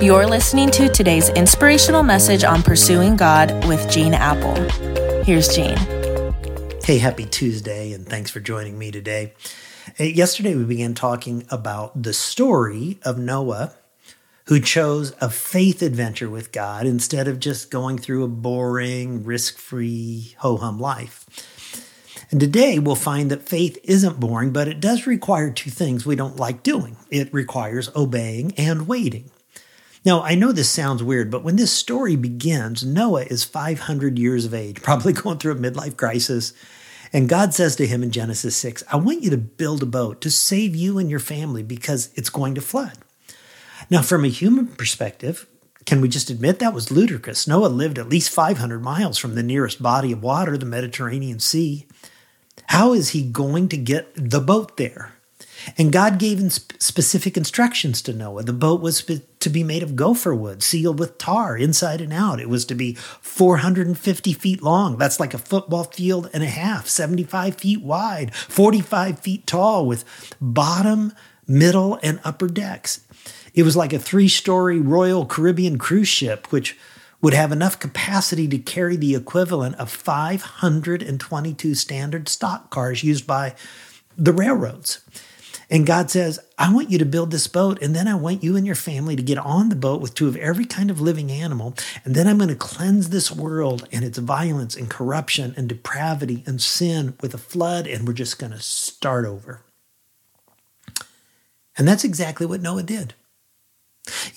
You're listening to today's inspirational message on pursuing God with Gene Appel. Here's Gene. Hey, happy Tuesday, and thanks for joining me today. Uh, yesterday, we began talking about the story of Noah, who chose a faith adventure with God instead of just going through a boring, risk free, ho hum life. And today, we'll find that faith isn't boring, but it does require two things we don't like doing it requires obeying and waiting. Now, I know this sounds weird, but when this story begins, Noah is 500 years of age, probably going through a midlife crisis. And God says to him in Genesis 6, I want you to build a boat to save you and your family because it's going to flood. Now, from a human perspective, can we just admit that was ludicrous? Noah lived at least 500 miles from the nearest body of water, the Mediterranean Sea. How is he going to get the boat there? And God gave specific instructions to Noah. The boat was to be made of gopher wood, sealed with tar inside and out. It was to be 450 feet long. That's like a football field and a half, 75 feet wide, 45 feet tall, with bottom, middle, and upper decks. It was like a three story Royal Caribbean cruise ship, which would have enough capacity to carry the equivalent of 522 standard stock cars used by the railroads. And God says, I want you to build this boat, and then I want you and your family to get on the boat with two of every kind of living animal. And then I'm going to cleanse this world and its violence and corruption and depravity and sin with a flood, and we're just going to start over. And that's exactly what Noah did.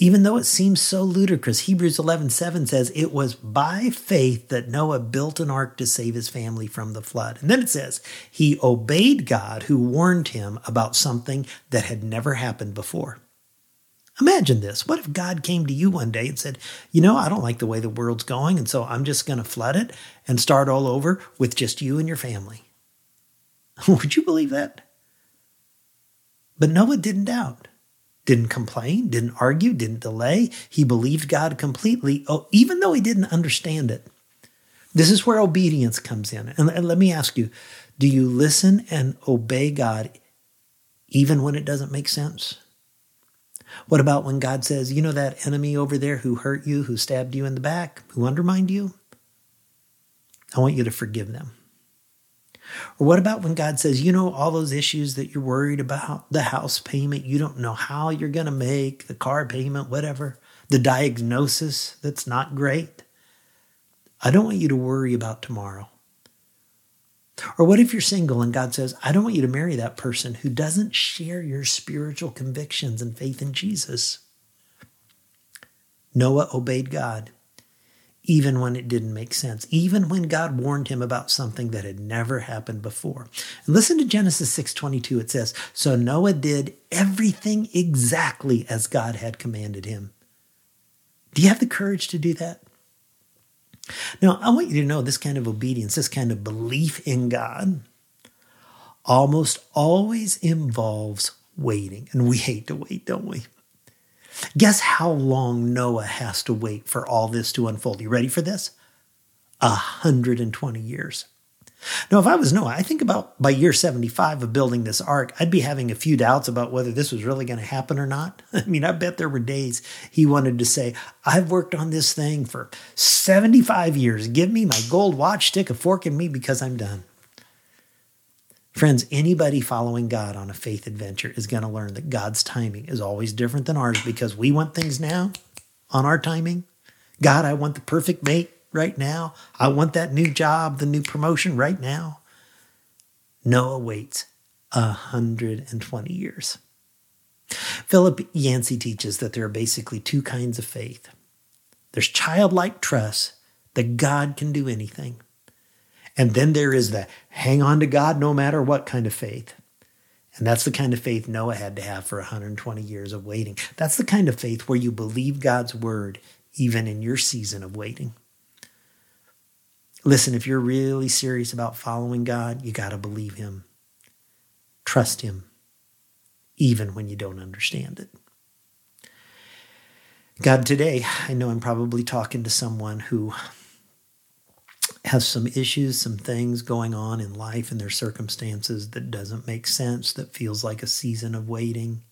Even though it seems so ludicrous, Hebrews 11:7 says it was by faith that Noah built an ark to save his family from the flood. And then it says he obeyed God who warned him about something that had never happened before. Imagine this. What if God came to you one day and said, You know, I don't like the way the world's going, and so I'm just going to flood it and start all over with just you and your family? Would you believe that? But Noah didn't doubt didn't complain, didn't argue, didn't delay. He believed God completely, oh, even though he didn't understand it. This is where obedience comes in. And let me ask you do you listen and obey God even when it doesn't make sense? What about when God says, you know, that enemy over there who hurt you, who stabbed you in the back, who undermined you? I want you to forgive them. Or what about when God says, you know, all those issues that you're worried about, the house payment, you don't know how you're going to make, the car payment, whatever, the diagnosis that's not great? I don't want you to worry about tomorrow. Or what if you're single and God says, I don't want you to marry that person who doesn't share your spiritual convictions and faith in Jesus? Noah obeyed God even when it didn't make sense, even when God warned him about something that had never happened before. And listen to Genesis 6:22 it says, "So Noah did everything exactly as God had commanded him." Do you have the courage to do that? Now, I want you to know this kind of obedience, this kind of belief in God almost always involves waiting. And we hate to wait, don't we? Guess how long Noah has to wait for all this to unfold? You ready for this? 120 years. Now, if I was Noah, I think about by year 75 of building this ark, I'd be having a few doubts about whether this was really going to happen or not. I mean, I bet there were days he wanted to say, I've worked on this thing for 75 years. Give me my gold watch, stick a fork in me because I'm done. Friends, anybody following God on a faith adventure is going to learn that God's timing is always different than ours because we want things now on our timing. God, I want the perfect mate right now. I want that new job, the new promotion right now. Noah waits 120 years. Philip Yancey teaches that there are basically two kinds of faith there's childlike trust that God can do anything. And then there is the hang on to God no matter what kind of faith. And that's the kind of faith Noah had to have for 120 years of waiting. That's the kind of faith where you believe God's word even in your season of waiting. Listen, if you're really serious about following God, you got to believe Him. Trust Him, even when you don't understand it. God, today, I know I'm probably talking to someone who has some issues, some things going on in life and their circumstances that doesn't make sense, that feels like a season of waiting.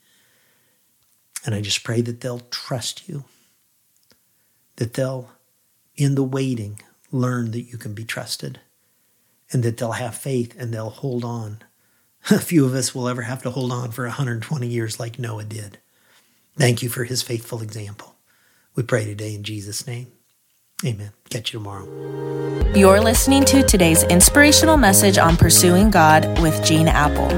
And I just pray that they'll trust you. that they'll, in the waiting, learn that you can be trusted and that they'll have faith and they'll hold on. A few of us will ever have to hold on for 120 years like Noah did. Thank you for his faithful example. We pray today in Jesus' name. Amen. Catch you tomorrow. You're listening to today's inspirational message on pursuing God with Gene Appel.